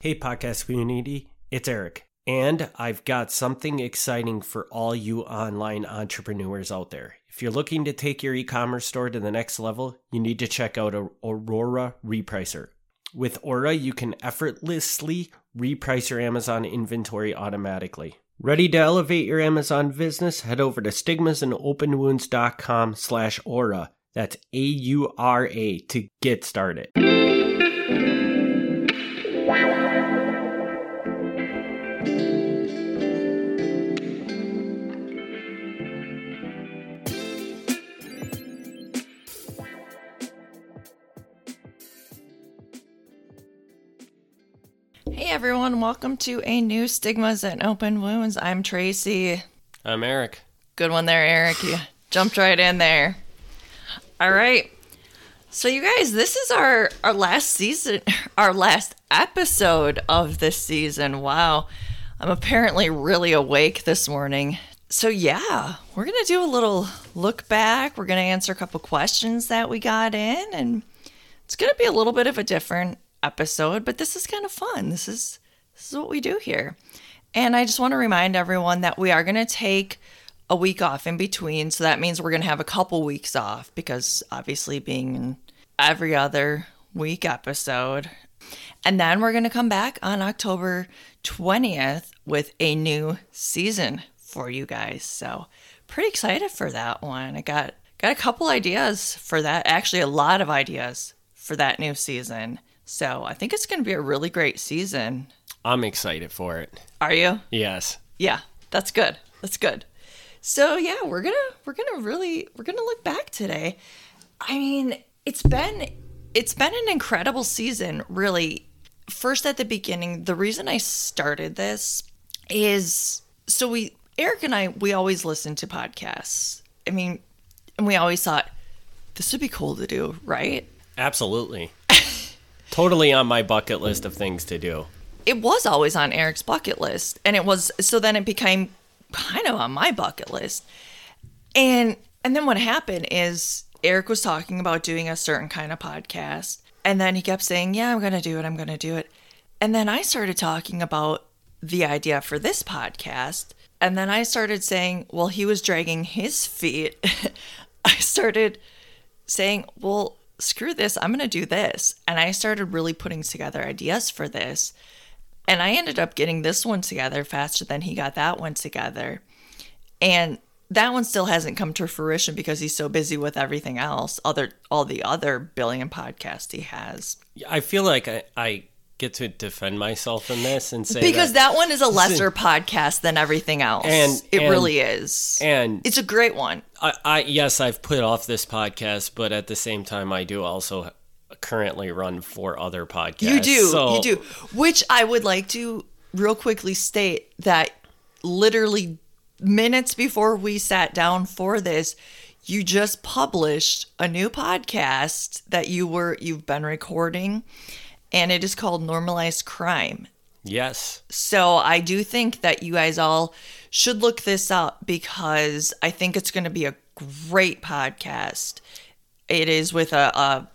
Hey, podcast community, it's Eric. And I've got something exciting for all you online entrepreneurs out there. If you're looking to take your e commerce store to the next level, you need to check out Aura Repricer. With Aura, you can effortlessly reprice your Amazon inventory automatically. Ready to elevate your Amazon business? Head over to stigmasandopenwounds.com slash aura. That's A-U-R-A to get started. Welcome to a new Stigmas and Open Wounds. I'm Tracy. I'm Eric. Good one there, Eric. You jumped right in there. All right. So you guys, this is our our last season, our last episode of this season. Wow. I'm apparently really awake this morning. So yeah, we're going to do a little look back. We're going to answer a couple questions that we got in and it's going to be a little bit of a different episode, but this is kind of fun. This is this is what we do here. And I just want to remind everyone that we are going to take a week off in between. So that means we're going to have a couple weeks off because obviously being every other week episode. And then we're going to come back on October 20th with a new season for you guys. So pretty excited for that one. I got got a couple ideas for that. Actually, a lot of ideas for that new season. So I think it's going to be a really great season. I'm excited for it. Are you? Yes. Yeah, that's good. That's good. So yeah, we're gonna we're gonna really we're gonna look back today. I mean, it's been it's been an incredible season, really. First at the beginning, the reason I started this is so we Eric and I we always listen to podcasts. I mean, and we always thought this would be cool to do, right? Absolutely. totally on my bucket list of things to do. It was always on Eric's bucket list, and it was so then it became kind of on my bucket list. And and then what happened is Eric was talking about doing a certain kind of podcast, and then he kept saying, "Yeah, I'm to do it. I'm to do it." And then I started talking about the idea for this podcast, and then I started saying, "Well, he was dragging his feet." I started saying, "Well, screw this, I'm going to do this. And I started really putting together ideas for this. And I ended up getting this one together faster than he got that one together. And that one still hasn't come to fruition because he's so busy with everything else, other all the other billion podcasts he has. I feel like I, I get to defend myself in this and say because that, that one is a lesser podcast than everything else and it and, really is and it's a great one I, I yes i've put off this podcast but at the same time i do also currently run four other podcasts you do so. you do which i would like to real quickly state that literally minutes before we sat down for this you just published a new podcast that you were you've been recording and it is called Normalized Crime. Yes. So I do think that you guys all should look this up because I think it's going to be a great podcast. It is with a, a,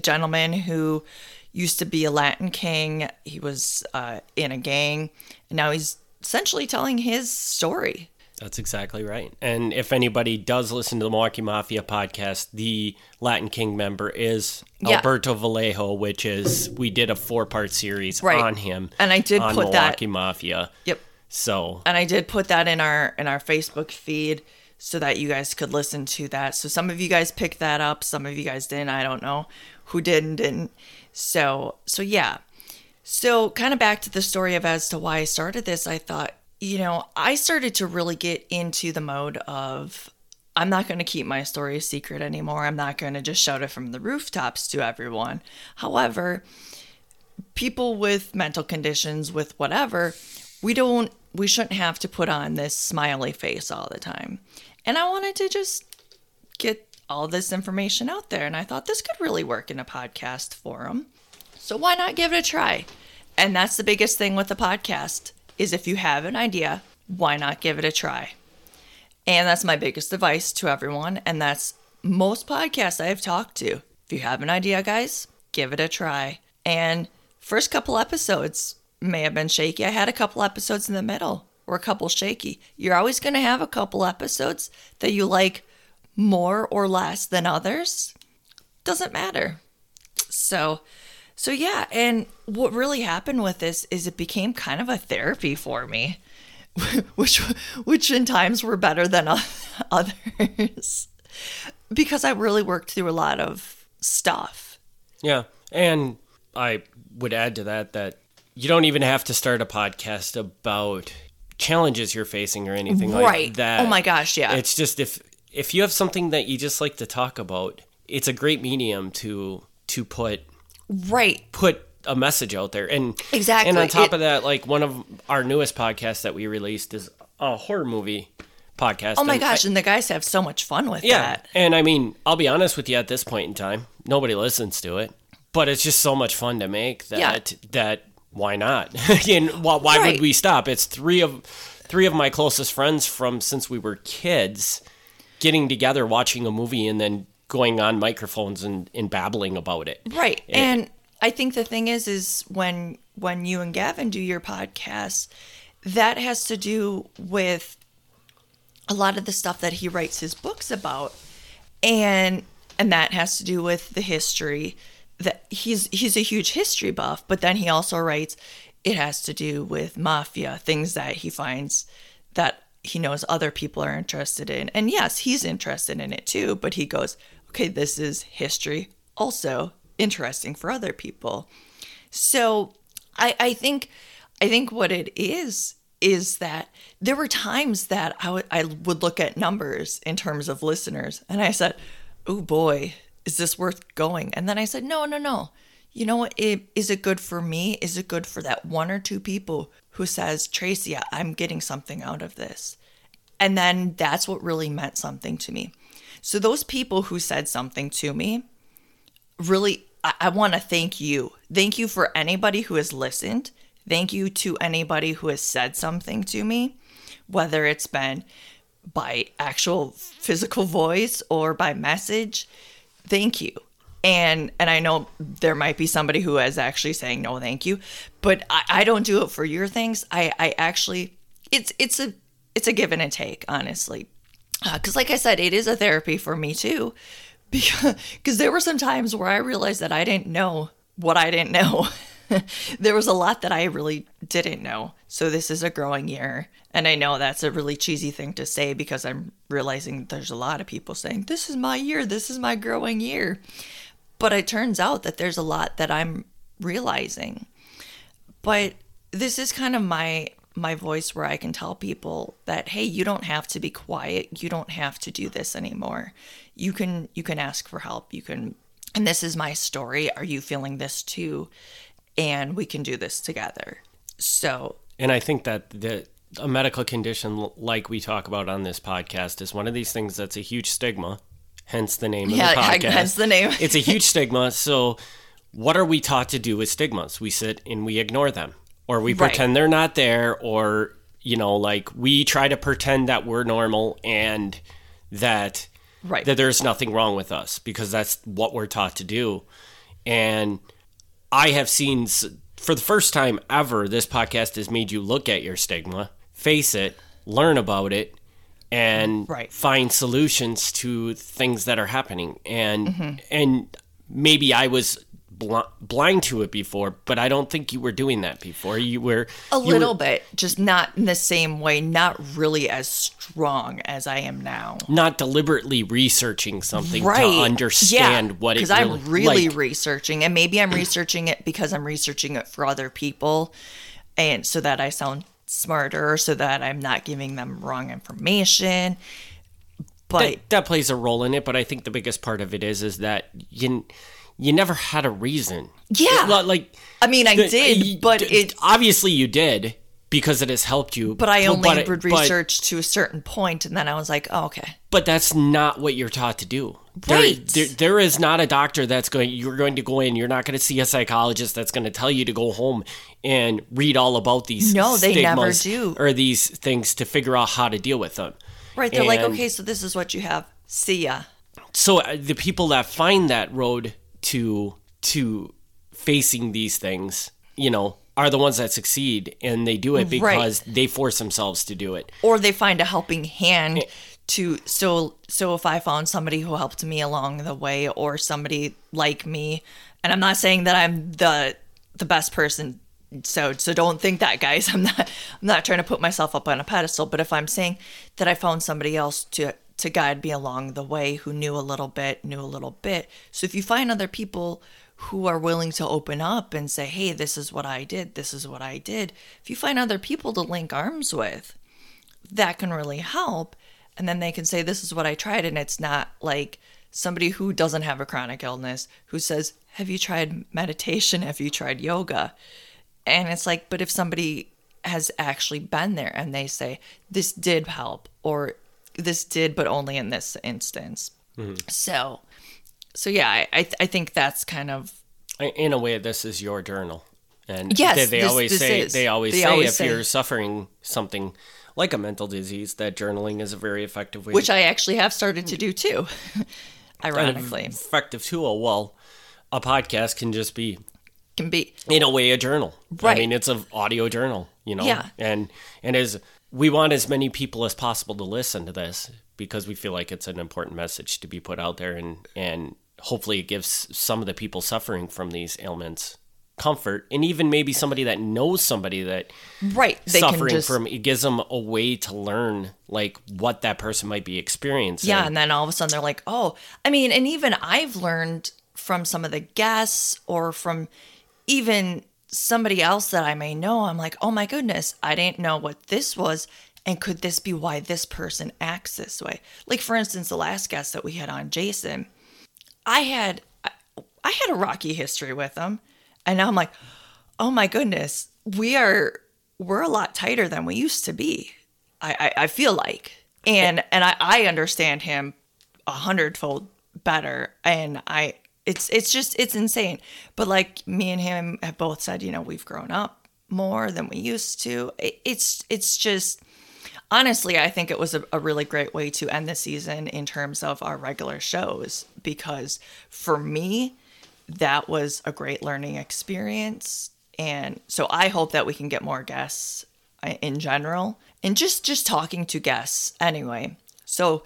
gentleman who used to be a Latin king. He was uh, in a gang, and now he's essentially telling his story. That's exactly right. And if anybody does listen to the Milwaukee Mafia podcast, the Latin King member is yeah. Alberto Vallejo, which is we did a four part series right. on him. And I did put Milwaukee that Mafia. Yep. So And I did put that in our in our Facebook feed so that you guys could listen to that. So some of you guys picked that up, some of you guys didn't. I don't know who did and didn't. So so yeah. So kind of back to the story of as to why I started this, I thought you know, I started to really get into the mode of I'm not going to keep my story a secret anymore. I'm not going to just shout it from the rooftops to everyone. However, people with mental conditions, with whatever, we don't, we shouldn't have to put on this smiley face all the time. And I wanted to just get all this information out there. And I thought this could really work in a podcast forum. So why not give it a try? And that's the biggest thing with the podcast is if you have an idea, why not give it a try? And that's my biggest advice to everyone. And that's most podcasts I have talked to. If you have an idea, guys, give it a try. And first couple episodes, may have been shaky. I had a couple episodes in the middle or a couple shaky. You're always going to have a couple episodes that you like more or less than others. Doesn't matter. So, so yeah, and what really happened with this is it became kind of a therapy for me, which which in times were better than others because I really worked through a lot of stuff. Yeah. And I would add to that that you don't even have to start a podcast about challenges you're facing or anything right. like that. Oh my gosh, yeah. It's just if if you have something that you just like to talk about, it's a great medium to to put right put a message out there. And exactly. And on top it, of that, like one of our newest podcasts that we released is a horror movie podcast. Oh my and gosh, I, and the guys have so much fun with yeah, that. And I mean, I'll be honest with you at this point in time, nobody listens to it. But it's just so much fun to make that yeah. that why not? and why, why right. would we stop? It's three of three of my closest friends from since we were kids getting together watching a movie and then going on microphones and, and babbling about it. Right. It, and I think the thing is is when when you and Gavin do your podcast, that has to do with a lot of the stuff that he writes his books about. And and that has to do with the history that he's he's a huge history buff, but then he also writes it has to do with mafia, things that he finds that he knows other people are interested in. And yes, he's interested in it too, but he goes, okay, this is history also interesting for other people. So I, I think I think what it is is that there were times that I would would look at numbers in terms of listeners and I said, "Oh boy, is this worth going?" And then I said, "No, no, no. You know what? It, is it good for me? Is it good for that one or two people who says, "Tracy, I'm getting something out of this." And then that's what really meant something to me. So those people who said something to me, really I, I want to thank you. Thank you for anybody who has listened Thank you to anybody who has said something to me, whether it's been by actual physical voice or by message. Thank you. And and I know there might be somebody who is actually saying no thank you, but I, I don't do it for your things. I, I actually it's it's a it's a give and a take, honestly. Because, uh, like I said, it is a therapy for me too. Because cause there were some times where I realized that I didn't know what I didn't know. there was a lot that I really didn't know. So this is a growing year. And I know that's a really cheesy thing to say because I'm realizing there's a lot of people saying, This is my year, this is my growing year. But it turns out that there's a lot that I'm realizing. But this is kind of my my voice where I can tell people that hey, you don't have to be quiet. You don't have to do this anymore. You can you can ask for help. You can and this is my story. Are you feeling this too? and we can do this together. So, and I think that the a medical condition like we talk about on this podcast is one of these things that's a huge stigma, hence the name yeah, of the podcast. Hence the name. it's a huge stigma. So, what are we taught to do with stigmas? We sit and we ignore them, or we pretend right. they're not there, or you know, like we try to pretend that we're normal and that right. that there's nothing wrong with us because that's what we're taught to do, and I have seen for the first time ever, this podcast has made you look at your stigma, face it, learn about it, and right. find solutions to things that are happening. And mm-hmm. and maybe I was bl- blind to it before, but I don't think you were doing that before. You were a you little were, bit, just not in the same way, not really as strong as I am now. Not deliberately researching something right. to understand yeah, what it because really, I'm really like, researching, and maybe I'm researching it because I'm researching it for other people, and so that I sound smarter, so that I'm not giving them wrong information. But that, that plays a role in it. But I think the biggest part of it is is that you you never had a reason. Yeah. like I mean, I the, did, but it obviously you did because it has helped you. But I only but, research but, to a certain point, and then I was like, oh, okay. But that's not what you're taught to do. Right. There, there, there is not a doctor that's going. You're going to go in. You're not going to see a psychologist that's going to tell you to go home and read all about these. No, they never do. Or these things to figure out how to deal with them. Right. They're and, like, okay, so this is what you have. See ya. So uh, the people that find that road to to facing these things, you know, are the ones that succeed and they do it because they force themselves to do it. or they find a helping hand eh. to so so if i found somebody who helped me along the way or somebody like me and i'm not saying that i'm the the best person so so don't think that guys. I'm not i'm not trying to put myself up on a pedestal but if i'm saying that i found somebody else to to guide me along the way who knew a little bit knew a little bit so if you find other people who are willing to open up and say hey this is what i did this is what i did if you find other people to link arms with that can really help. And then they can say, This is what I tried. And it's not like somebody who doesn't have a chronic illness who says, Have you tried meditation? Have you tried yoga? And it's like, But if somebody has actually been there and they say, This did help, or this did, but only in this instance. Mm-hmm. So, so yeah, I, I, I think that's kind of In a way, this is your journal. And Yes, they, they this- always this say is. they always They say always if say- you're suffering something like a mental disease, that journaling is a very effective way. which I actually have started to do too, ironically. effective tool. Well, a podcast can just be Can be in a way a journal. Right. I mean, it's an audio journal, you know. Yeah. And and as we want as many people as possible to listen to this because we feel like it's an important message to be put out there and and hopefully it gives some of the people suffering from these ailments comfort and even maybe somebody that knows somebody that right. They can suffering just from it gives them a way to learn like what that person might be experiencing. Yeah, and then all of a sudden they're like, oh, I mean, and even I've learned from some of the guests or from even somebody else that I may know, I'm like, oh my goodness, I didn't know what this was. And could this be why this person acts this way? Like, for instance, the last guest that we had on, Jason, I had I had a rocky history with him, and now I'm like, oh my goodness, we are we're a lot tighter than we used to be. I I, I feel like, and and I I understand him a hundredfold better, and I it's it's just it's insane. But like me and him have both said, you know, we've grown up more than we used to. It, it's it's just honestly, I think it was a, a really great way to end the season in terms of our regular shows because for me, that was a great learning experience. And so I hope that we can get more guests uh, in general and just just talking to guests anyway. So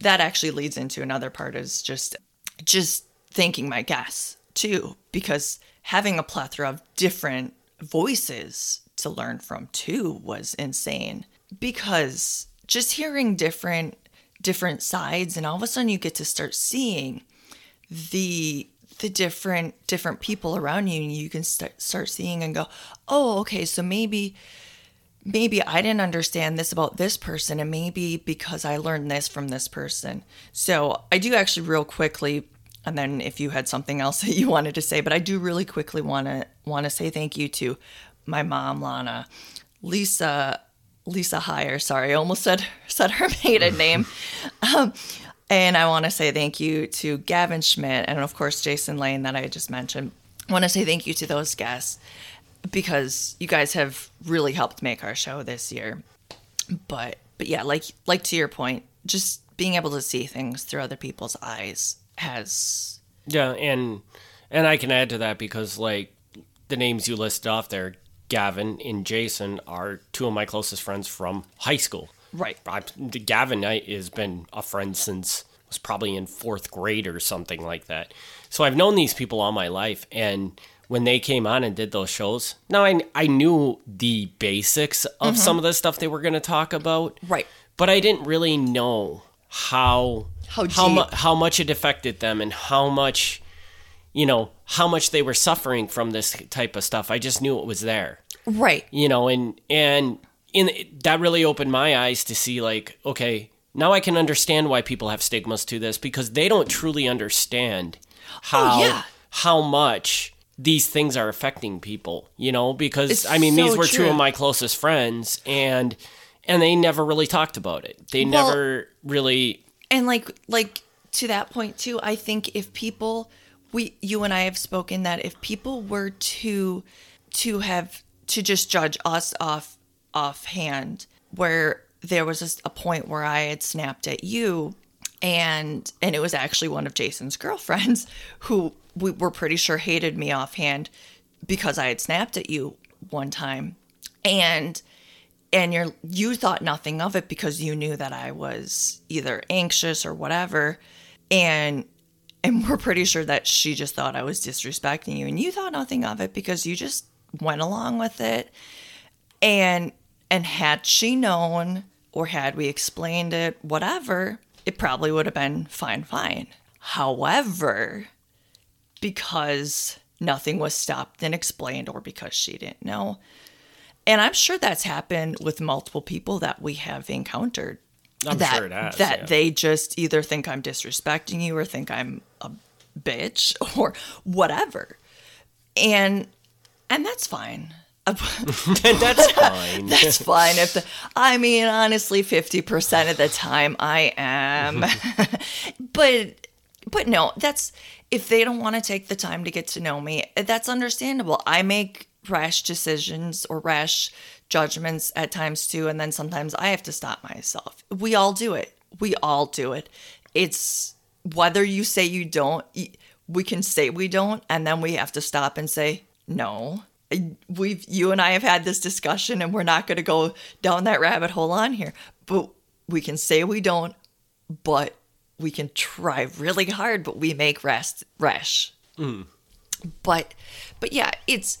that actually leads into another part is just just thanking my guests too because having a plethora of different voices to learn from too was insane because just hearing different different sides and all of a sudden you get to start seeing the the different different people around you and you can start start seeing and go oh okay so maybe maybe I didn't understand this about this person, and maybe because I learned this from this person. So I do actually real quickly, and then if you had something else that you wanted to say, but I do really quickly want to want to say thank you to my mom, Lana, Lisa, Lisa Heyer. Sorry, I almost said said her maiden name. Um, and I want to say thank you to Gavin Schmidt and of course Jason Lane that I just mentioned. I want to say thank you to those guests because you guys have really helped make our show this year. But but yeah, like like to your point, just being able to see things through other people's eyes has Yeah, and and I can add to that because like the names you listed off there, Gavin and Jason are two of my closest friends from high school. right. I, Gavin I, has been a friend since was probably in fourth grade or something like that. So I've known these people all my life, and when they came on and did those shows, now I I knew the basics of mm-hmm. some of the stuff they were going to talk about, Right. But I didn't really know how How how, mu- how much it affected them and how much you know how much they were suffering from this type of stuff. I just knew it was there Right. you know and and in that really opened my eyes to see like okay now i can understand why people have stigmas to this because they don't truly understand oh, how Oh, yeah. how much these things are affecting people you know because It's i mean these so were two of my closest friends and and they never really talked about it. They Well- never really and like like to that point too i think if people we you and i have spoken that if people were to to have to just judge us off offhand where there was just a point where i had snapped at you and and it was actually one of jason's girlfriends who we were pretty sure hated me offhand because i had snapped at you one time, and and you're you thought nothing of it because you knew that I was either anxious or whatever, and and we're pretty sure that she just thought I was disrespecting you, and you thought nothing of it because you just went along with it, and and had she known or had we explained it, whatever, it probably would have been fine, fine. However, because nothing was stopped and explained or because she didn't know. And I'm sure that's happened with multiple people that we have encountered. I'm that, sure it has, That yeah. they just either think I'm disrespecting you or think I'm a bitch or whatever. And and that's fine. That's fine. That's fine. If the, I mean, honestly, fifty percent of the time I am, but but no, that's if they don't want to take the time to get to know me, that's understandable. I make rash decisions or rash judgments at times too, and then sometimes I have to stop myself. We all do it. We all do it. It's whether you say you don't, we can say we don't, and then we have to stop and say no we've you and I have had this discussion and we're not going to go down that rabbit hole on here but we can say we don't but we can try really hard but we make rest rash mm. but but yeah it's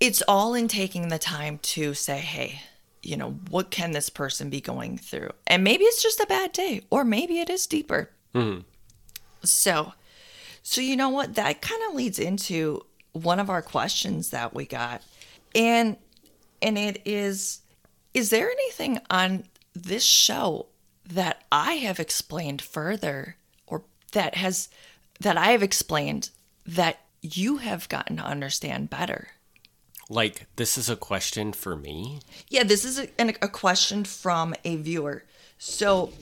it's all in taking the time to say hey you know what can this person be going through? And maybe it's just a bad day or maybe it is deeper. Mm-hmm. So so you know what? That kind of leads into one of our questions that we got. And and it is is there anything on this show that I have explained further or that has that I have explained that you have gotten to understand better? Like, this is a question for me. Yeah, this is a, an- a question from a viewer. So,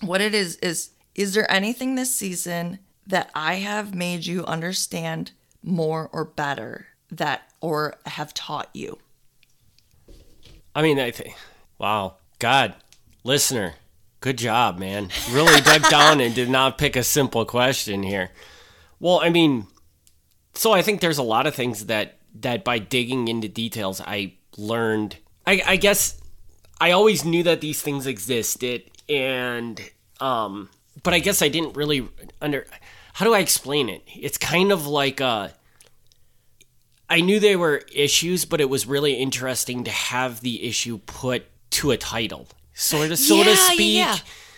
what it is is is there anything this season that I have made you understand more or better that or have taught you? I mean, I think, wow, God, listener, good job, man. Really dug down and did not pick a simple question here. Well, I mean, so I think there's a lot of things that that by digging into details, I learned. I, I guess I always knew that these things existed, and um, but I guess I didn't really under. How do I explain it? It's kind of like uh I knew they were issues, but it was really interesting to have the issue put to a title, sort of, so to speak.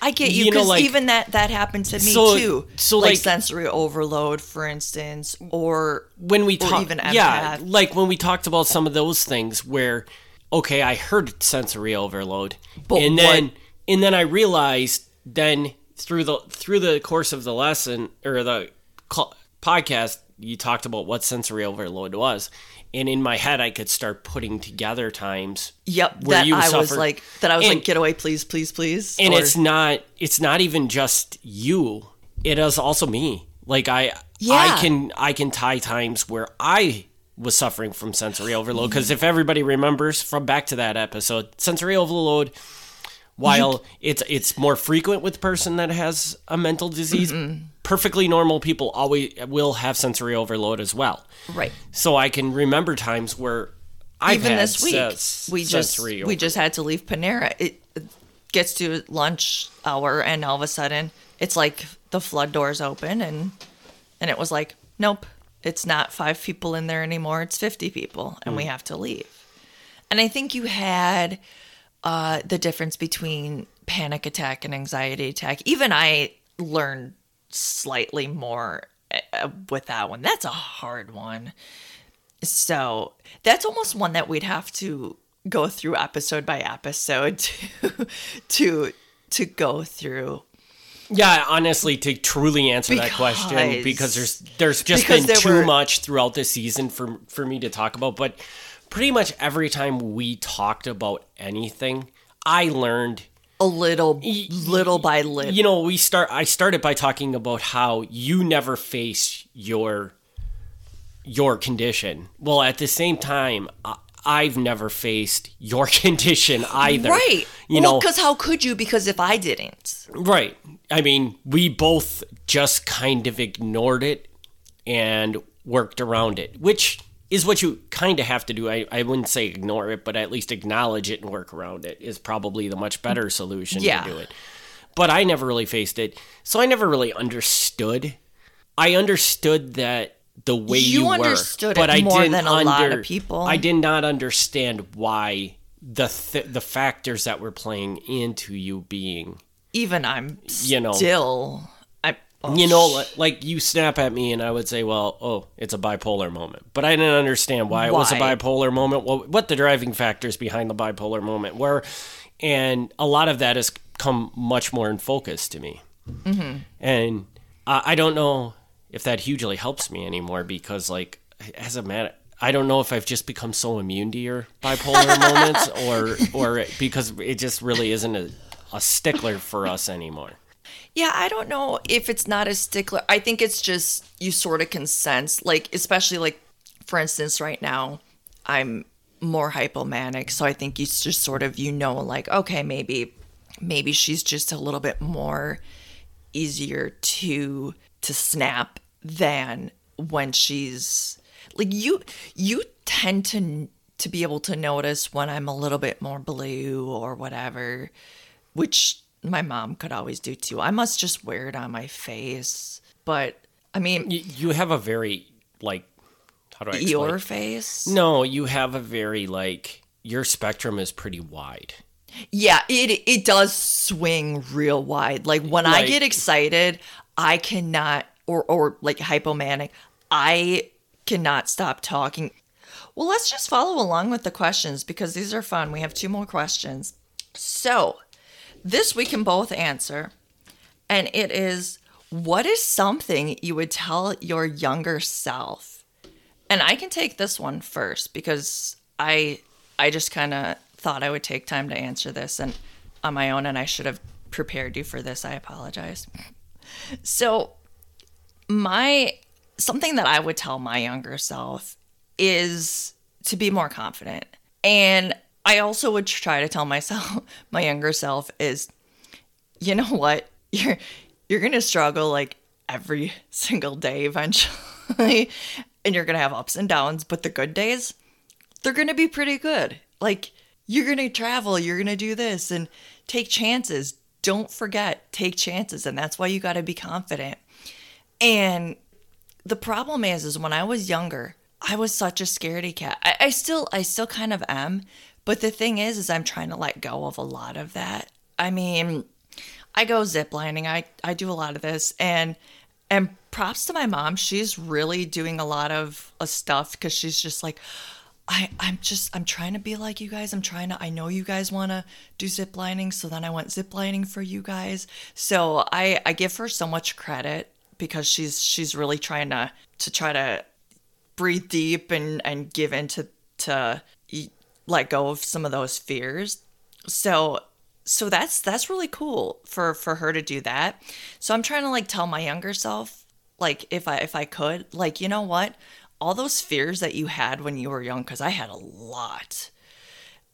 I get you because like- even that that happened to me So- too. so, like, like- sensory overload, for instance, or When we or talked, even yeah, like when we talked about some of those things, where okay, I heard sensory overload, But and what- then and then I realized then through the through the course of the lesson or the podcast, you talked about what sensory overload was, and in my head, I could start putting together times Yep, where that you I was like that I was And- like get away please please please. and or- it's not it's not even just you it is also me like i Yeah. i can i can tie times where i was suffering from sensory overload because if everybody remembers from back to that episode sensory overload while it's it's more frequent with person that has a mental disease perfectly normal people always will have sensory overload as well right. so i can remember times where I've Even had this week, ses- we just sensory we just had to leave Panera. It gets to lunch hour, and all of a sudden, it's like the flood doors open, and and it was like, nope, it's not five people in there anymore. It's fifty people, and Hmm. we have to leave. And I think you had uh, the difference between panic attack and anxiety attack. Even I learned slightly more uh, with that one. That's a hard one. So that's almost one that we'd have to go through episode by episode to to to go through. Yeah, honestly, to truly answer that question, Because- because there's there's just been there too were- much throughout the season for for me to talk about. But pretty much every time we talked about anything, I learned. A little, little by little. You know, we start. I started by talking about how you never face your your condition. Well, at the same time, I've never faced your condition either. right? You well, know, because how could you? Because if I didn't, Right. I mean, we both just kind of ignored it and worked around it, which is what you kind of have to do. I, I wouldn't say ignore it, but at least acknowledge it and work around it is probably the much better solution Yeah. to do it. But I never really faced it, so I never really understood. I understood that the way You you, were, understood but it I more didn't than a lot of people. I did not understand why the th- the factors that were playing into you being Even I'm You know. still. Oh, you know, sh- li- like you snap at me, and I would say, "Well, oh, it's a bipolar moment," but I didn't understand why, it was a Why? bipolar moment. What, what the driving factors behind the bipolar moment were, and a lot of that has come much more in focus to me. Mm-hmm. And I, I don't know if that hugely helps me anymore because, like, as a man, I don't know if I've just become so immune to your bipolar moments, or or because it just really isn't a, a stickler for us anymore. Yeah, I don't know if it's not a stickler. I think it's just you sort of can sense, like, especially like, for instance, right now, I'm more hypomanic, so I think it's just sort of you know, like, okay, maybe, maybe she's just a little bit more easier to to snap than when she's like you you tend to to be able to notice when I'm a little bit more blue or whatever which my mom could always do too. I must just wear it on my face. But I mean, you, you have a very like how do I explain? your face? No, you have a very like your spectrum is pretty wide. Yeah, it it does swing real wide. Like when I get excited, I cannot or or like hypomanic, I cannot stop talking. Well, let's just follow along with the questions because these are fun. We have two more questions. So, this we can both answer. And it is what is something you would tell your younger self? And I can take this one first because I I just kind of thought I would take time to answer this and on my own and I should have prepared you for this. I apologize. So, my something that I would tell my younger self is to be more confident. And I also would try to tell myself my younger self is you know what? You're you're to struggle like every single day eventually and you're to have ups and downs, but the good days they're to be pretty good. Like you're to travel, you're to do this and take chances. Don't forget, take chances and that's why you got to be confident. And the problem is is when I was younger, I was such a scaredy cat. I, I still I still kind of am, but the thing is is I'm trying to let go of a lot of that. I mean, I go ziplining. I I do a lot of this and and props to my mom. She's really doing a lot of uh, stuff cuz she's just like I, I'm just I'm trying to be like you guys. I'm trying to I know you guys want to do ziplining, so then I went ziplining for you guys. So I I give her so much credit because she's she's really trying to to try to breathe deep and and give in to let go of some of those fears. So so that's that's really cool for for her to do that. So I'm trying to like tell my younger self like if I if I could like you know what all those fears that you had when you were young cuz I had a lot.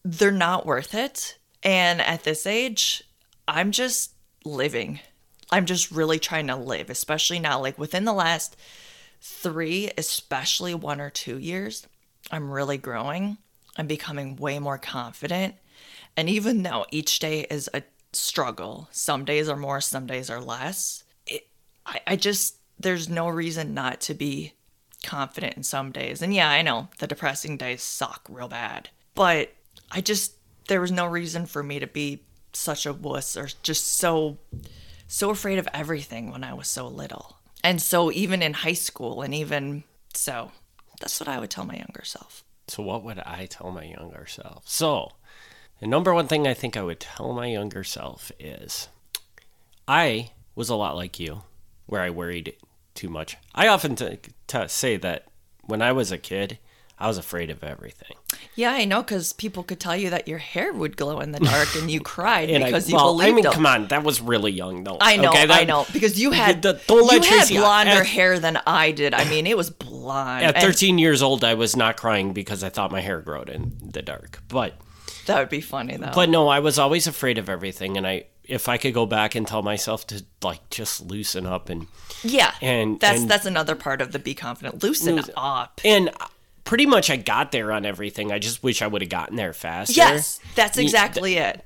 They're not worth it. And at this age, I'm just living. I'm just really trying to live, especially now like within the last 3, especially 1 or 2 years, I'm really growing. I'm becoming way more confident. And even though each day is a struggle, some days are more, some days are less, it, I, I just, there's no reason not to be confident in some days. And yeah, I know the depressing days suck real bad, but I just, there was no reason for me to be such a wuss or just so, so afraid of everything when I was so little. And so even in high school and even so, that's what I would tell my younger self. So what would I tell my younger self? So the number one thing I think I would tell my younger self is I was a lot like you, where I worried too much. I often t- t- say that when I was a kid, I was afraid of everything. Yeah, I know, because people could tell you that your hair would glow in the dark, and you cried And because I, you well, believed I mean, them. come on, that was really young, though. I know, Okay, I know, because you had The- let you had eh, blonder at- hair than I did. I mean, it was blonde. At and 13 years old, I was not crying because I thought my hair growed in the dark. But that would be funny though. But no, I was always afraid of everything, and I if I could go back and tell myself to like just loosen up and yeah, and- that's and- that's another part of the be confident. Loosen Loosen- up. and pretty much I got there on everything. I just wish I would have gotten there faster. Yes, that's exactly it.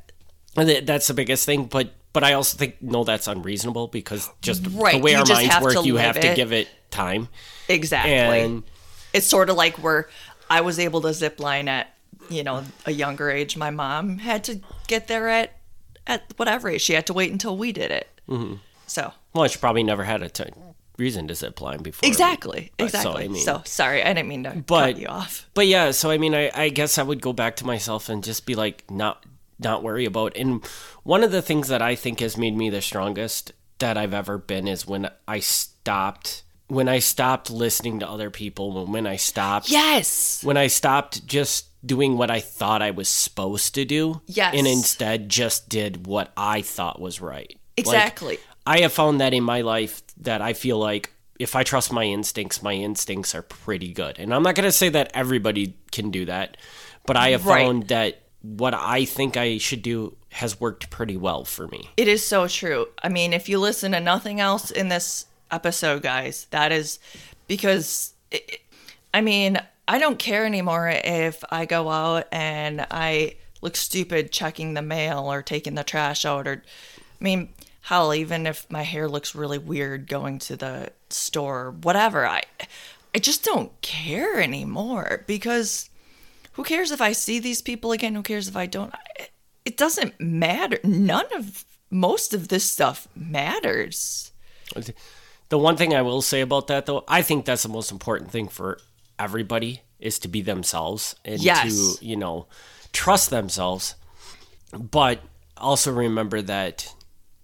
And th- That's the biggest thing, but but I also think no, that's unreasonable because just the way you our minds work, you have to give it time. Exactly. And it's sort of like where I was able to zip line at, you know, a younger age. My mom had to get there at at whatever age. She had to wait until we did it. Mm-hmm. So well, she probably never had a a t- reason to zip line before. exactly, But so, exactly. So, I mean- sorry, I didn't mean to But- cut you off. But yeah, so I mean, I, I guess I would go back to myself and just be like, not not worry about. And one of the things that I think has made me the strongest that I've ever been is when I stopped when I stopped listening to other people. When when I stopped Yes. when I stopped just doing what I thought I was supposed to do. Yes. And instead just did what I thought was right. Like, Exactly. I have found that in my life that I feel like if I trust my instincts, my instincts are pretty good. And I'm not going to say that everybody can do that, but I have Right. found that what I think I should do has worked pretty well for me. It is so true. I mean, if you listen to nothing else in this episode, guys, that is because, it, I mean, I don't care anymore if I go out and I look stupid checking the mail or taking the trash out, or, I mean, hell, even if my hair looks really weird going to the store, whatever, I, I just don't care anymore because who cares if I see these people again? Who cares if I don't? It doesn't matter. None of most of this stuff matters. The one thing I will say about that, though, I think that's the most important thing for everybody is to be themselves and Yes. to, you know, trust themselves. But also remember that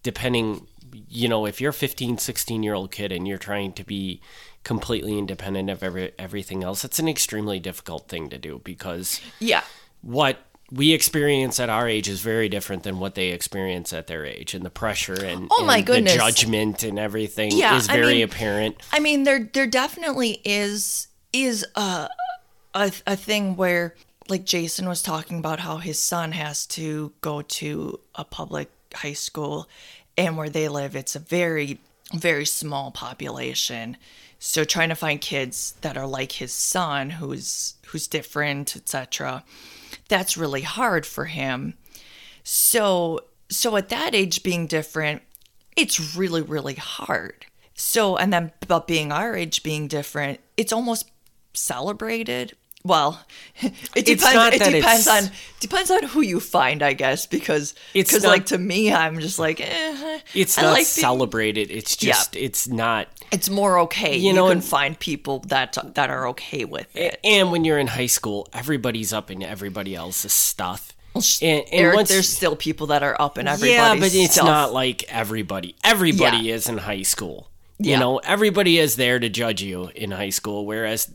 depending, you know, if you're a 15, 16 year old kid and you're trying to be completely independent of every, everything else, it's an extremely difficult thing to do because Yeah. what we experience at our age is very different than what they experience at their age and the pressure and, Oh my and goodness. the judgment and everything Yeah, is I very mean- apparent I mean, there there definitely is is a, a a thing where like Jason was talking about how his son has to go to a public high school and where they live it's a very very small population. So trying to find kids that are like his son who's who's different, etc. That's really hard for him. So so at that age being different, it's really really hard. So and then but being our age being different, it's almost celebrated. Well, it It's depends. It depends it's- on depends on who you find, I guess, because It's because like to me, I'm just like, eh, it's I not like being- celebrated it's Yeah. just it's not it's more okay. You You, know, can and- find people that that are okay with it. and when you're in high school everybody's up in everybody else's stuff and, and Eric, once- there's still people that are up in everybody's yeah but it's stuff. not like everybody everybody Yeah. is in high school you Yeah. know everybody is there to judge you in high school whereas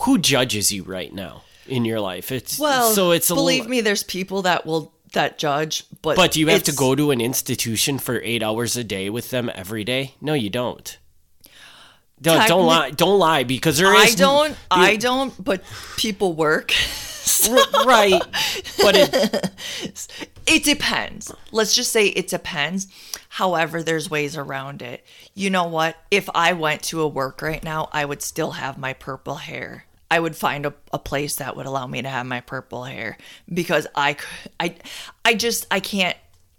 who judges you right now in your life it's Well, so it's a believe little, me, there's people that will that judge, but But do you have to go to an institution for eight hours a day with them every day? No, you don't. Don't, don't lie. Don't lie because there I don't. I don't. But people work. Right, but it, It depends. Let's just say it depends. However, there's ways around it. You know what? If I went to a work right now, I would still have my purple hair. I would find a, a place that would allow me to have my purple hair because I. I. I just. I can't.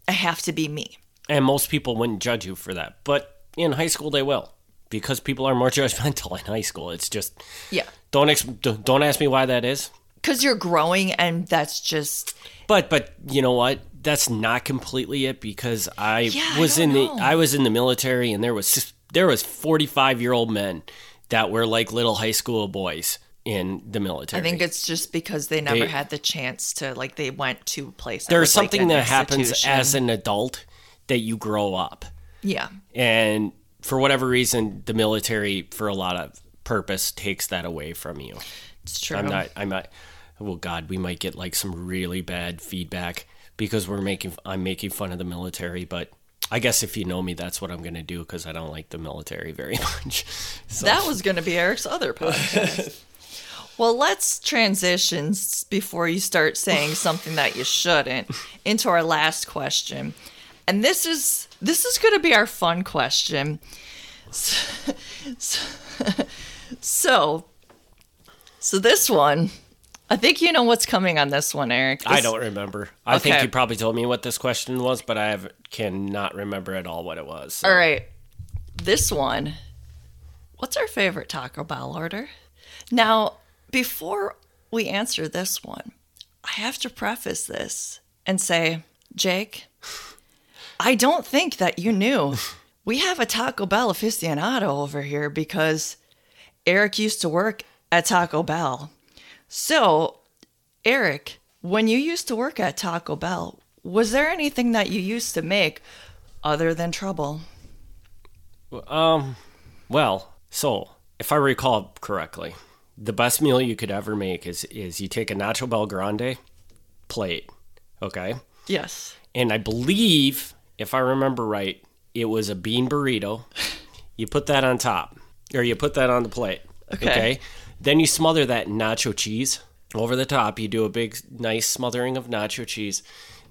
I have to be me. and most people wouldn't judge you for that. But in high school, they will because people are more judgmental in high school. It's just Yeah. don't ex- don't ask me why that is. Because you're growing, and that's just. But but you know what? That's not completely it because I Yeah, was don't in the. I was in the military and there was there was 45 year old men that were like little high school boys in the military. I think it's just because they never They- had the chance to like they went to a place. there's like, something an that happens as an adult that you grow up yeah. and for whatever reason the military for a lot of purpose takes that away from you. It's true. I'm not. I'm not. Well, God, we might get like some really bad feedback because we're making. I'm making fun of the military, but I guess if you know me, that's what I'm going to do because I don't like the military very much. So, That was going to be Eric's other podcast. well, let's transition before you start saying something that you shouldn't into our last question. And this is this is going to be our fun question. So, so, So this one, I think you know what's coming on this one, Eric. I don't remember. I think you probably told me what this question was, but I have, cannot remember at all what it was. so- All right. This one. What's our favorite Taco Bell order? Now, before we answer this one, I have to preface this and say, Jake, I don't think that you knew. We have a Taco Bell aficionado over here because Eric used to work at Taco Bell. So, Eric, when you used to work at Taco Bell, was there anything that you used to make other than trouble? Um, well, so if I recall correctly, the best meal you could ever make is is you take a Nacho BellGrande plate, okay, Yes. and I believe if I remember right, it was a bean burrito. You put that on top, or you put that on the plate. Okay. Then you smother that nacho cheese over the top. You do a big, nice smothering of nacho cheese.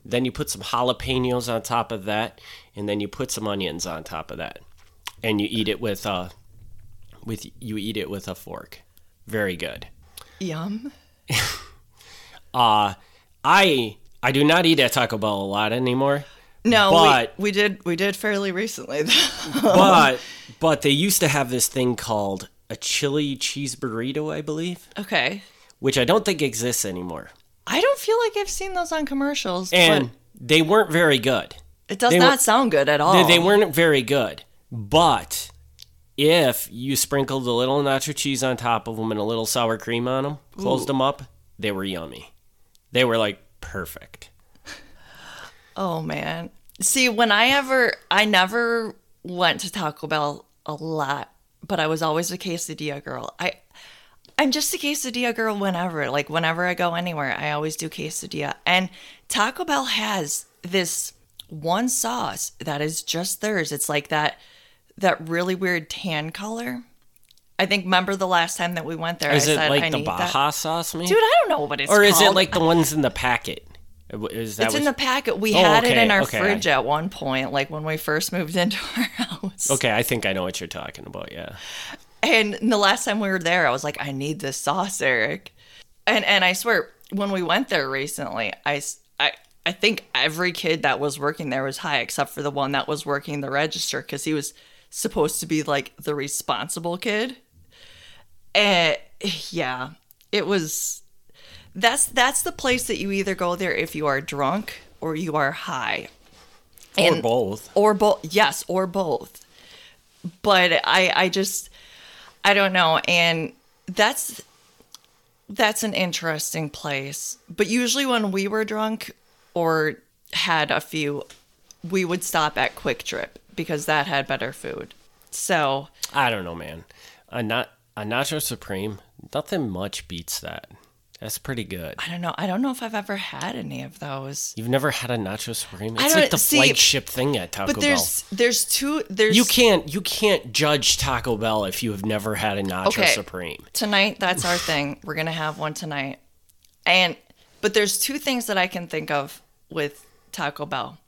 Then you put some jalapenos on top of that, and then you put some onions on top of that, and you eat it with uh, with you eat it with a fork. Very good. Yum. Uh I I do not eat at Taco Bell a lot anymore. No, But- we, we did we did fairly recently. though. but but they used to have this thing called a chili cheese burrito, I believe, okay. which I don't think exists anymore. I don't feel like I've seen those on commercials, And they weren't very good. it does they not were- sound good at all. They, they weren't very good. But if you sprinkled a little nacho cheese on top of them and a little sour cream on them, closed them up, they were yummy. They were like perfect. Oh man. See, when I ever I never went to Taco Bell a lot, but I was always a quesadilla girl. I I'm just a quesadilla girl whenever. Like whenever I go anywhere, I always do quesadilla. And Taco Bell has this one sauce that is just theirs. It's like that that really weird tan color. I think remember the last time that we went there Is I it said like I the need that. Baja sauce, maybe? Dude, I don't know what it's or is it like the ones in the packet? Is that It's in the packet. We Oh, had it in our okay. fridge at one point, like when we first moved into our house. Okay, I think I know what you're talking about. Yeah. And the last time we were there, I was like, I need this sauce, Eric. And and I swear, when we went there recently, I I I think every kid that was working there was high, except for the one that was working the register because he was supposed to be like the responsible kid. And yeah, it was. That's that's the place that you either go there if you are drunk or you are high. Or And- both. or both yes or both but i i just i don't know and that's that's an interesting place but usually when we were drunk or had a few we would stop at QuikTrip because that had better food so I don't know, man. A not a nacho supreme. Nothing much beats that. That's pretty good. i don't know i don't know if i've ever had any of those You've never had a nacho supreme? It's like the see, flagship thing at Taco but Bell. there's there's two there's You can't you can't judge Taco Bell if you have never had a nacho Okay. supreme. tonight that's our thing we're gonna have one tonight and but there's two things that i can think of with taco bell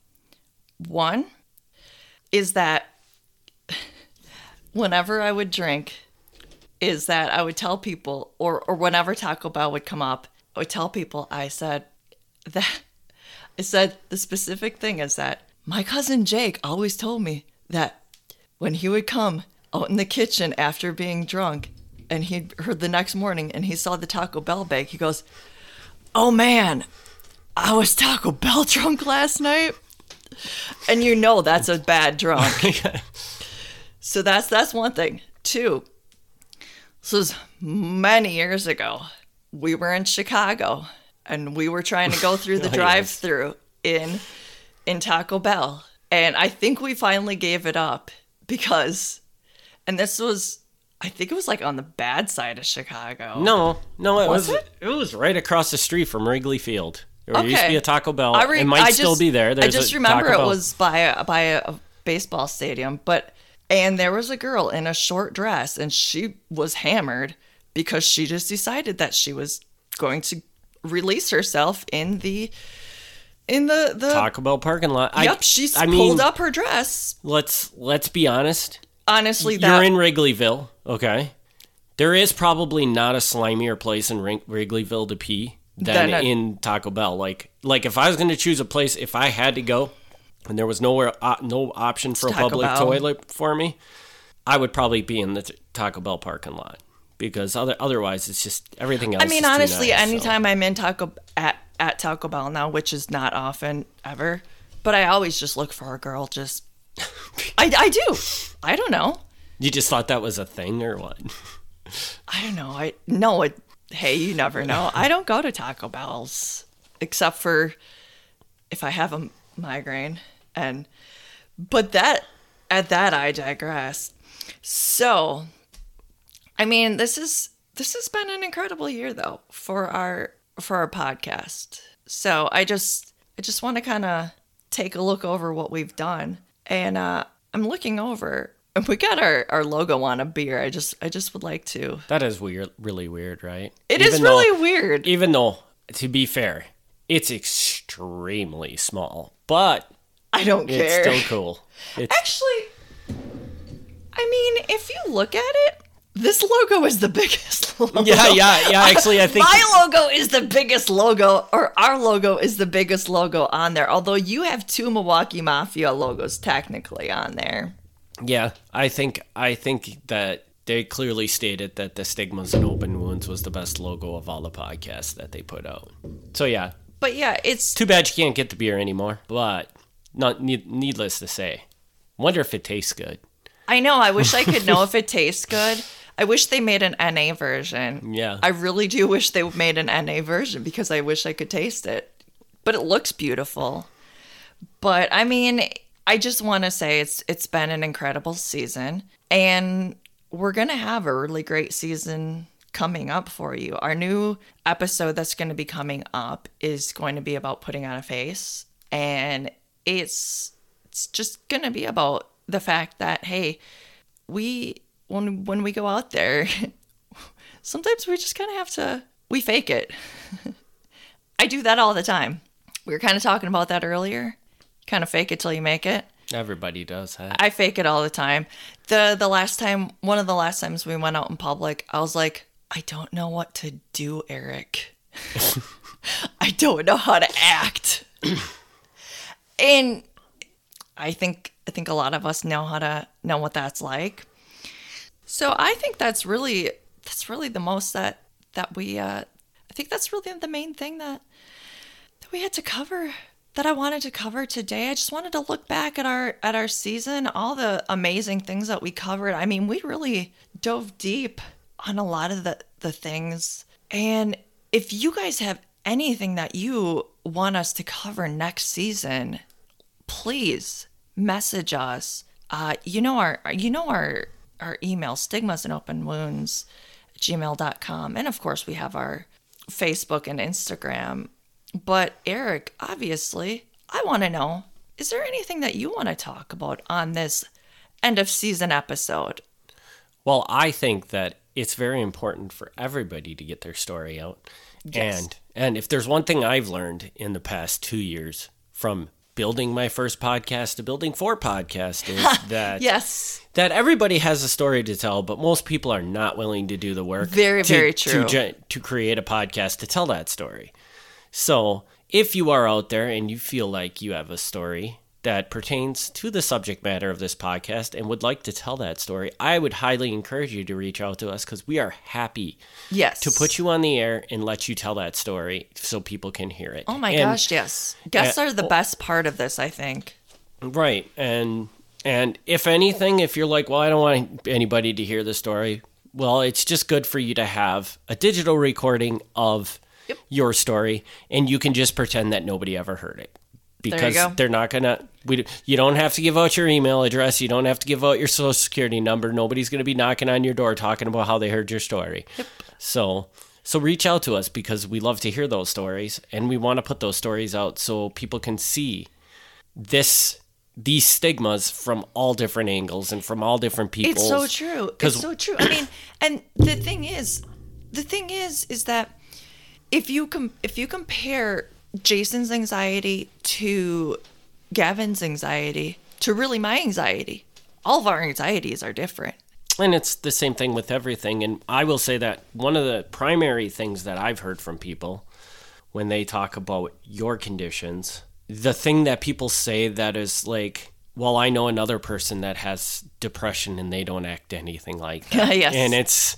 one is that whenever i would drink is that i would tell people or or whenever taco bell would come up i would tell people i said that i said the specific thing is that my cousin jake always told me that when he would come out in the kitchen after being drunk and he heard the next morning and he saw the Taco Bell bag, he goes, Oh man, I was Taco Bell drunk last night. And you know that's a bad drunk. so that's that's one thing. Two, this was many years ago. We were in Chicago and we were trying to go through the Oh, drive through in in Taco Bell. And I think we finally gave it up because and this was I think it was like on the bad side of Chicago. No, no, it Was was, it? it? was right across the street from Wrigley Field. There used to Okay. be a Taco Bell. I re- it might I still just- be there. There's I just remember it was by a, by a baseball stadium, but and there was a girl in a short dress, and she was hammered because she just decided that she was going to release herself in the in the the. Taco Bell parking lot. I- yep, she I pulled mean, up her dress. Let's let's be honest. Honestly, that You're in Wrigleyville, okay? There is probably not a slimier place in Wrigleyville to pee than in Taco Bell. Like like if I was going to choose a place, if I had to go, and there was nowhere uh, no option for a Taco public Bell. toilet for me, I would probably be in the t- Taco Bell parking lot because other otherwise it's just everything else. I mean, honestly, nice, so. anytime I'm in Taco at at Taco Bell now, which is not often ever, but I always just look for a girl. Just I I do. I don't know. you just thought that was a thing or what? I don't know. I no. It, hey, you never know. I don't go to Taco Bell's except for if I have a migraine, and but that at that I digress. So, I mean, this is this has been an incredible year though for our for our podcast. So I just I just want to kind of take a look over what we've done, and uh, I'm looking over. And we got our, our logo on a beer. I just I just would like to That is weird, really weird, right? It is Even though- really weird. Even though, to be fair, it's extremely small, but I don't it's care. still cool. It's, Actually, I mean, if you look at it, this logo is the biggest logo. yeah, yeah, yeah. Actually, I think My logo is the biggest logo, or our logo is the biggest logo on there. Although you have two Milwaukee Mafia logos technically on there. Yeah, I think I think that they clearly stated that the stigmas and open wounds was the best logo of all the podcasts that they put out. So yeah, But yeah, it's too bad you can't get the beer anymore. But not need, needless to say, wonder if it tastes good. I know. I wish I could know if it tastes good. I wish they made an NA version. Yeah. I really do wish they made an NA version because I wish I could taste it. But it looks beautiful. But I mean, I just want to say it's it's been an incredible season and we're going to have a really great season coming up for you. Our new episode that's going to be coming up is going to be about putting on a face and it's it's just going to be about the fact that hey, we when when we go out there, sometimes we just kind of have to we fake it. I do that all the time. We were kind of talking about that earlier. Kind of fake it till you make it. Everybody does that. I fake it all the time. The the last time, one of the last times we went out in public, I was like, I don't know what to do, Eric. I don't know how to act. and I think I think a lot of us know how to know what that's like. So I think that's really that's really the most that that we uh I think that's really the main thing that that we had to cover that I wanted to cover today. I just wanted to look back at our at our season, all the amazing things that we covered. I mean, we really dove deep on a lot of the the things. And if you guys have anything that you want us to cover next season, please message us. Uh, you know our you know our our email stigmas and open wounds gmail.com and of course we have our facebook and instagram but eric obviously i want to know is there anything that you want to talk about on this end of season episode Well, I think that it's very important for everybody to get their story out. Yes. And and if there's one thing I've learned in the past 2 years from building my first podcast to building four podcasts is that yes that everybody has a story to tell, but most people are not willing to do the work. Very, to, very true. ge- to create a podcast to tell that story. So if you are out there and you feel like you have a story that pertains to the subject matter of this podcast and would like to tell that story, I would highly encourage you to reach out to us because we are happy yes to put you on the air and let you tell that story so people can hear it. oh my And- gosh yes guests Uh, are the best part of this i think Right. And and if anything, if you're like, well, I don't want anybody to hear the story, well, it's just good for you to have a digital recording of Yep. your story and you can just pretend that nobody ever heard it. Because they're not gonna we you don't have to give out your email address, you don't have to give out your social security number. Nobody's gonna be knocking on your door talking about how they heard your story. So so reach out to us because we love to hear those stories and we want to put those stories out so people can see this these stigmas from all different angles and from all different people. It's so true. It's so true. I mean, and the thing is, the thing is, is that if you com- if you compare Jason's anxiety to Gavin's anxiety to really my anxiety, all of our anxieties are different. And it's the same thing with everything. And I will say that one of the primary things that I've heard from people when they talk about your conditions, the thing that people say that is like, well, I know another person that has depression and they don't act anything like that. Yes. And it's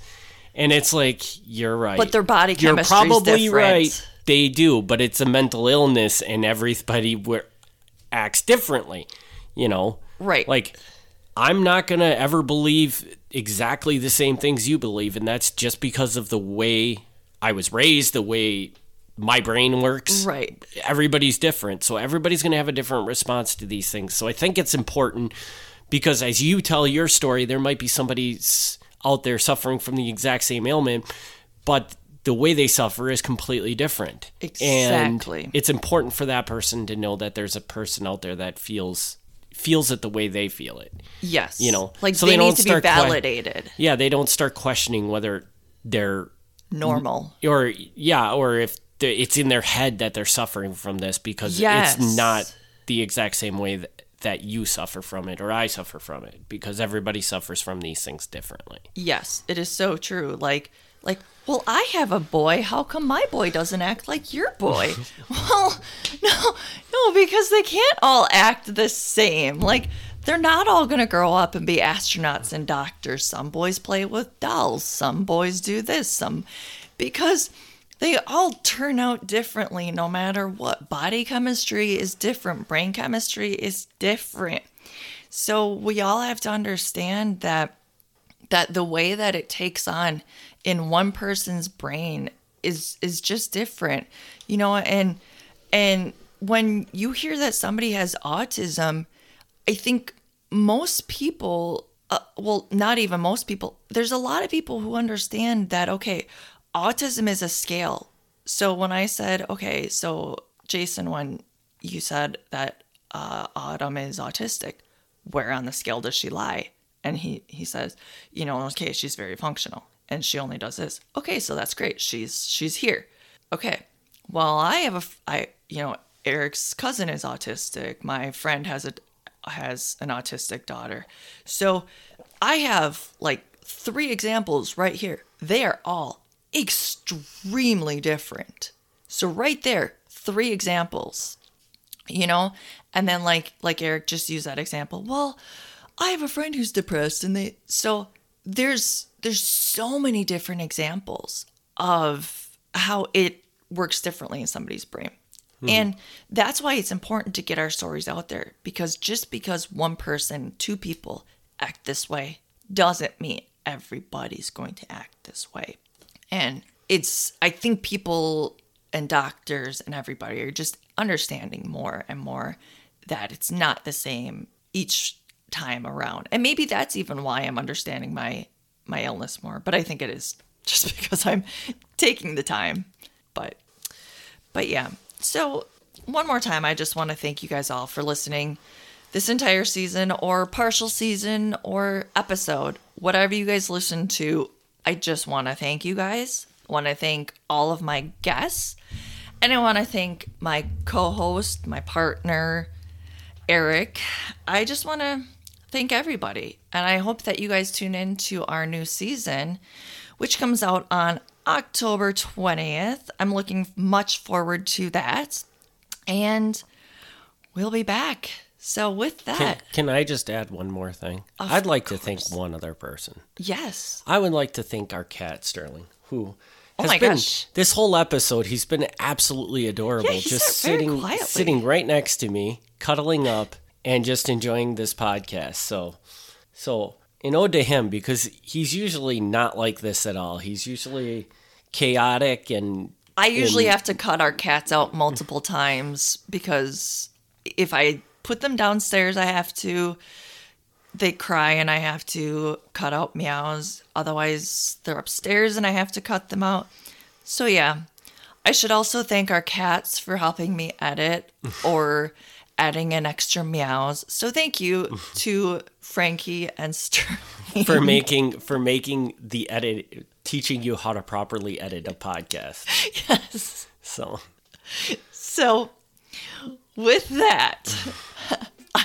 and it's like you're right. But their body chemistry You're probably different. right. They do, but it's a mental illness and everybody acts differently, you know. Right. Like I'm not going to ever believe exactly the same things you believe and that's just because of the way I was raised, the way my brain works Right. everybody's different. So everybody's going to have a different response to these things. So I think it's important because as you tell your story, there might be somebody s- out there suffering from the exact same ailment, but the way they suffer is completely different. Exactly. And it's important for that person to know that there's a person out there that feels feels it the way they feel it. Yes. You know, like so they, they need don't to be start que- validated. Yeah, they don't start questioning whether they're Normal. or yeah, or if it's in their head that they're suffering from this because Yes. it's not the exact same way that, that you suffer from it or I suffer from it because everybody suffers from these things differently. Yes, it is so true. Like, like, well, I have a boy. How come my boy doesn't act like your boy? well, no, no, because they can't all act the same. Like, they're not all going to grow up and be astronauts and doctors. Some boys play with dolls. Some boys do this. Some, because they all turn out differently no matter what. Body chemistry is different, brain chemistry is different. So we all have to understand that that the way that it takes on in one person's brain is is just different you know and and when you hear that somebody has autism i think most people uh, well not even most people there's a lot of people who understand that okay autism is a scale. So when i said okay so jason when you said that uh, autumn is autistic where on the scale does she lie? And he he says you know okay she's very functional and she only does this. Okay so that's great. She's she's here. Okay well i have a i you know eric's cousin is autistic. My friend has a has an autistic daughter. So i have like three examples right here. They are all extremely different. So right there three examples you know? And then like like eric just used that example. Well i have a friend who's depressed and they so there's there's so many different examples of how it works differently in somebody's brain. Hmm. And that's why it's important to get our stories out there because just because one person two people act this way doesn't mean everybody's going to act this way and it's i think people and doctors and everybody are just understanding more and more that it's not the same each time around. And maybe that's even why i'm understanding my my illness more but i think it is just because i'm taking the time. But but yeah. So one more time i just want to thank you guys all for listening this entire season or partial season or episode whatever you guys listen to i just want to thank you guys. Want to thank all of my guests. And i want to thank my co-host my partner eric. I just want to thank everybody. And i hope that you guys tune in to our new season which comes out on october 20th i'm looking much forward to that. And we'll be back so with that can I just add one more thing? I'd like to thank one other person. yes I would like to thank our cat Sterling, who Oh has my been gosh. this whole episode. He's been absolutely adorable, Yeah, just sitting quietly. sitting right next to me, cuddling up, and just enjoying this podcast. So, so an ode to him because he's usually not like this at all. He's usually chaotic and I usually and- have to cut our cats out multiple times because if I put them downstairs, I have to. They cry and I have to cut out meows. Otherwise, they're upstairs and I have to cut them out. So, yeah. I should also thank our cats for helping me edit or adding in extra meows. So, thank you to Frankie and Sterling. for making for making the edit teaching you how to properly edit a podcast. yes. So So, with that,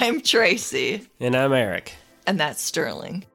I'm Tracy, and I'm Eric. and that's Sterling.